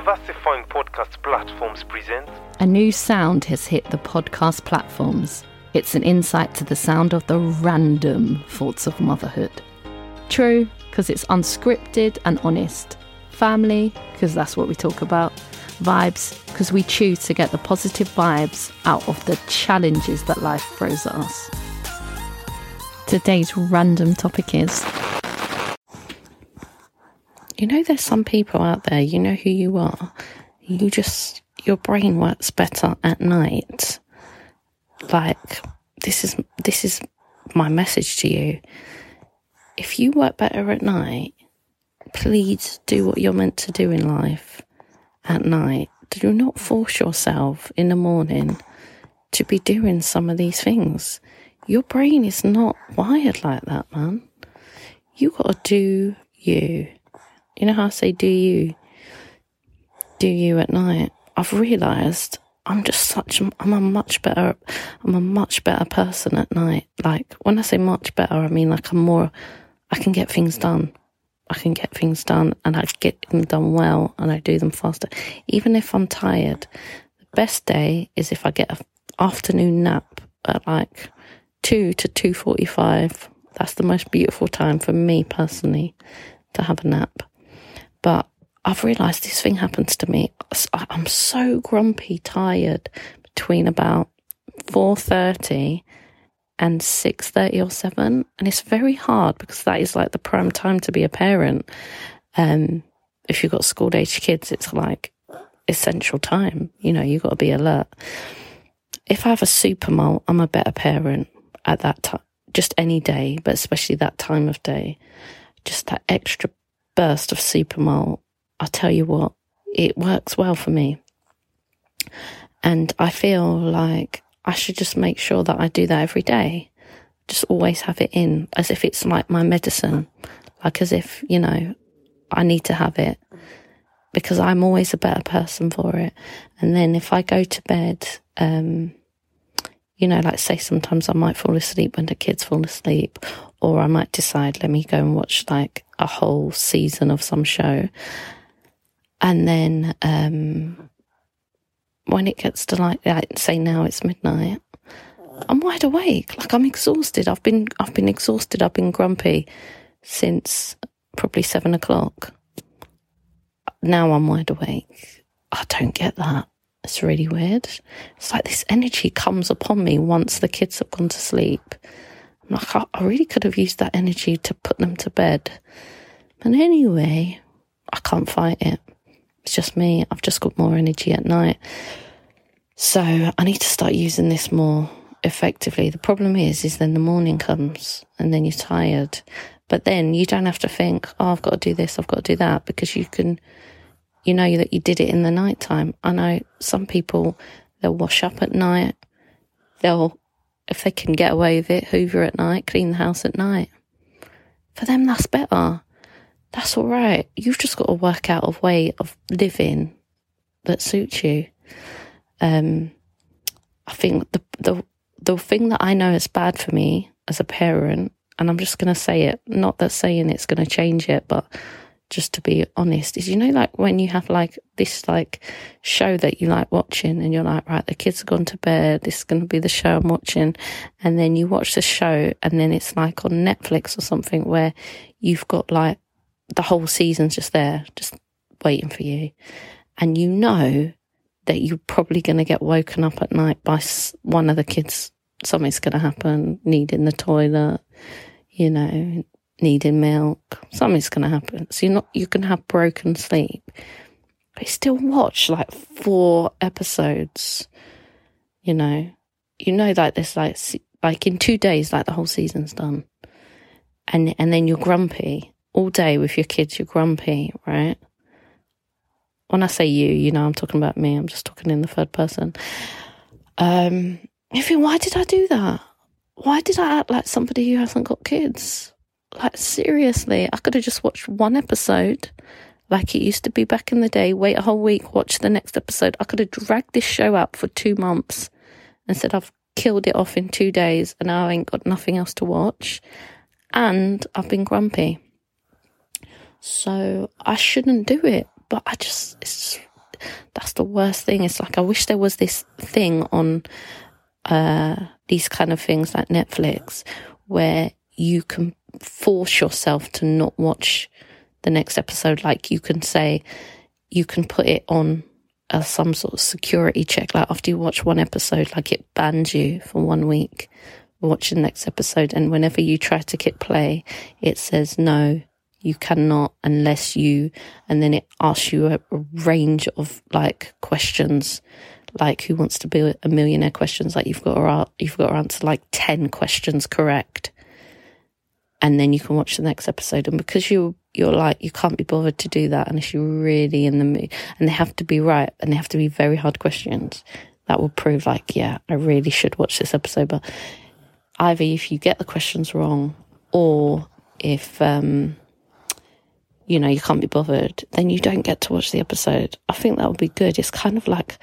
Diversifying Podcast Platforms present A new sound has hit the podcast platforms. It's an insight to the sound of the random thoughts of motherhood. True, because it's unscripted and honest. Family, because that's what we talk about. Vibes, because we choose to get the positive vibes out of the challenges that life throws at us. Today's random topic is you know, there's some people out there, you know who you are. You just, your brain works better at night. Like, this is, this is my message to you. If you work better at night, please do what you're meant to do in life at night. Do not force yourself in the morning to be doing some of these things. Your brain is not wired like that, man. You gotta do you. You know how I say do you? Do you at night? I've realised I'm just such I'm a much better I'm a much better person at night. Like when I say much better, I mean like I'm more I can get things done. I can get things done and I get them done well and I do them faster. Even if I'm tired, the best day is if I get an afternoon nap at like 2 to 2.45. That's the most beautiful time for me personally to have a nap. But I've realised this thing happens to me. I'm so grumpy, tired between about 4.30 and 6.30 or 7. And it's very hard because that is like the prime time to be a parent. Um, if you've got school age kids, it's like essential time. You know, you've got to be alert. If I have a super malt, I'm a better parent at that time. Just any day, but especially that time of day. Just that extra burst of super malt, I tell you what, it works well for me. And I feel like I should just make sure that I do that every day. Just always have it in as if it's like my medicine, like as if, you know, I need to have it because I'm always a better person for it. And then if I go to bed, um, you know, like say sometimes I might fall asleep when the kids fall asleep, or I might decide, let me go and watch like a whole season of some show. And then um, when it gets to like, like say now it's midnight, I'm wide awake. Like I'm exhausted. I've been I've been exhausted. I've been grumpy since probably seven o'clock. Now I'm wide awake. I don't get that. It's really weird. It's like this energy comes upon me once the kids have gone to sleep. I'm like, I, I really could have used that energy to put them to bed. But anyway, I can't fight it. It's just me. I've just got more energy at night. So I need to start using this more effectively. The problem is, is then the morning comes and then you're tired. But then you don't have to think, oh, I've got to do this, I've got to do that, because you can you know that you did it in the night time. I know some people, they'll wash up at night. They'll, if they can get away with it, hoover at night, clean the house at night. For them, that's better. That's all right. You've just got to work out a way of living that suits you. Um, I think the, the, the thing that I know is bad for me as a parent, and I'm just going to say it, not that saying it's going to change it, but just to be honest, is you know, like when you have like this like show that you like watching and you're like, right, the kids have gone to bed, this is going to be the show I'm watching. And then you watch the show and then it's like on Netflix or something where you've got like the whole season's just there, just waiting for you. And you know that you're probably going to get woken up at night by one of the kids. Something's going to happen, needing the toilet, you know, needing milk, something's going to happen. So you're not, you can have broken sleep. I still watch like four episodes, you know, you know, like this, like, like in two days, like the whole season's done. And, and then you're grumpy all day with your kids, you're grumpy, right? When I say you, you know, I'm talking about me. I'm just talking in the third person. Um, you think, why did I do that? Why did I act like somebody who hasn't got kids? Like, seriously, I could have just watched one episode like it used to be back in the day. Wait a whole week, watch the next episode. I could have dragged this show out for two months and said I've killed it off in two days and now I ain't got nothing else to watch. And I've been grumpy. So I shouldn't do it. But I just, it's just, that's the worst thing. It's like I wish there was this thing on uh, these kind of things like Netflix where you can force yourself to not watch the next episode. Like you can say, you can put it on as some sort of security check. Like after you watch one episode, like it bans you for one week watch the next episode. And whenever you try to hit play, it says no, you cannot unless you, and then it asks you a, a range of like questions, like who wants to be a millionaire questions. Like you've got to, you've got to answer like 10 questions correct. And then you can watch the next episode. And because you, you're like, you can't be bothered to do that unless you're really in the mood and they have to be right and they have to be very hard questions. That will prove like, yeah, I really should watch this episode. But either if you get the questions wrong or if um, you know you can't be bothered, then you don't get to watch the episode. I think that would be good. It's kind of like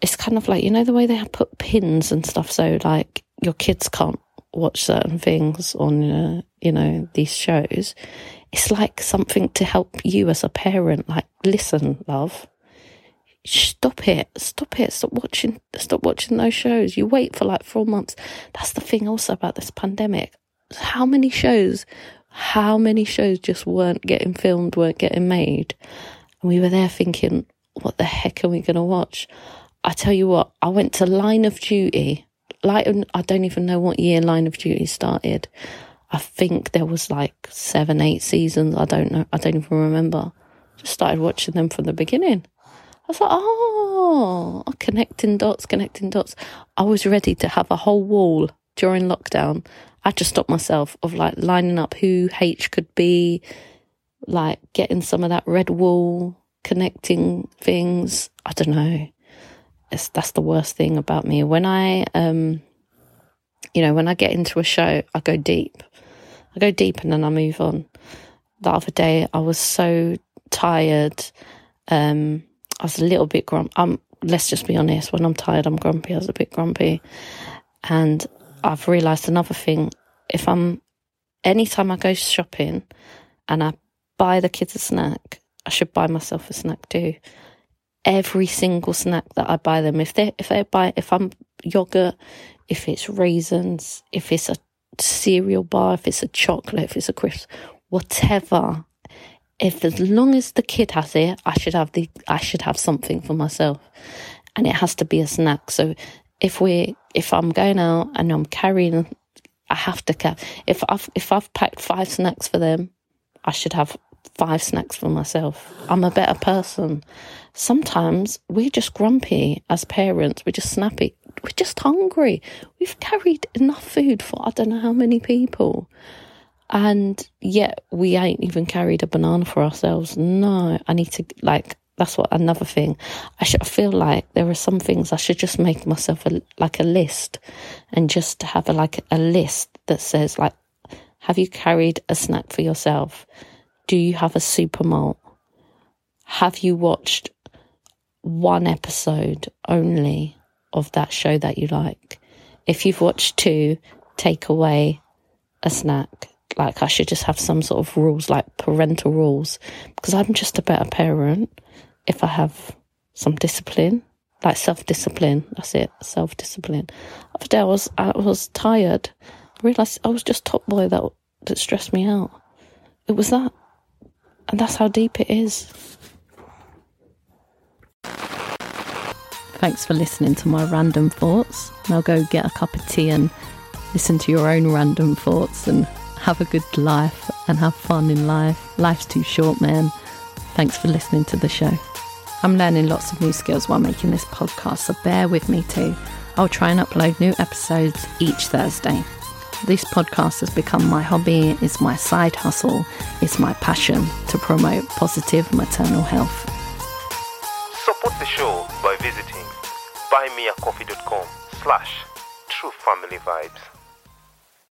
it's kind of like you know the way they have put pins and stuff, so like your kids can't watch certain things on uh, you know these shows. It's like something to help you as a parent. Like, listen, love stop it, stop it, stop watching, stop watching those shows. You wait for like four months. That's the thing also about this pandemic. How many shows, how many shows just weren't getting filmed, weren't getting made? And we were there thinking, what the heck are we going to watch? I tell you what, I went to Line of Duty. Like, I don't even know what year Line of Duty started. I think there was like seven, eight seasons. I don't know. I don't even remember. Just started watching them from the beginning. I was like, oh, connecting dots, connecting dots. I was ready to have a whole wall during lockdown. I just stopped myself of like lining up who H could be, like getting some of that red wall, connecting things. I don't know. That's the worst thing about me. When I, um, you know, when I get into a show, I go deep. I go deep and then I move on. The other day, I was so tired. Um, I was a little bit grumpy. Um, let's just be honest. When I'm tired, I'm grumpy. I was a bit grumpy, and I've realised another thing. If I'm, anytime I go shopping, and I buy the kids a snack, I should buy myself a snack too. Every single snack that I buy them, if they if they buy if I'm yogurt, if it's raisins, if it's a cereal bar, if it's a chocolate, if it's a crisp, whatever if as long as the kid has it, I should have the I should have something for myself, and it has to be a snack. So if we if I'm going out and I'm carrying, I have to carry. If I've if I've packed five snacks for them, I should have five snacks for myself. I'm a better person. Sometimes we're just grumpy as parents. We're just snappy. We're just hungry. We've carried enough food for I don't know how many people. And yet we ain't even carried a banana for ourselves. No, I need to like that's what another thing. I should feel like there are some things I should just make myself a, like a list and just have a, like a list that says like, have you carried a snack for yourself? Do you have a super malt? Have you watched one episode only of that show that you like? If you've watched two, take away a snack like I should just have some sort of rules, like parental rules, because I'm just a better parent if I have some discipline, like self discipline. That's it, self discipline. Other day I was I was tired. I realised I was just top boy that that stressed me out. It was that, and that's how deep it is. Thanks for listening to my random thoughts. Now go get a cup of tea and listen to your own random thoughts and have a good life and have fun in life. Life's too short, man. Thanks for listening to the show. I'm learning lots of new skills while making this podcast, so bear with me too. I'll try and upload new episodes each Thursday. This podcast has become my hobby, it's my side hustle, it's my passion to promote positive maternal health. Support the show by visiting buymeacoffee.com slash true family vibes.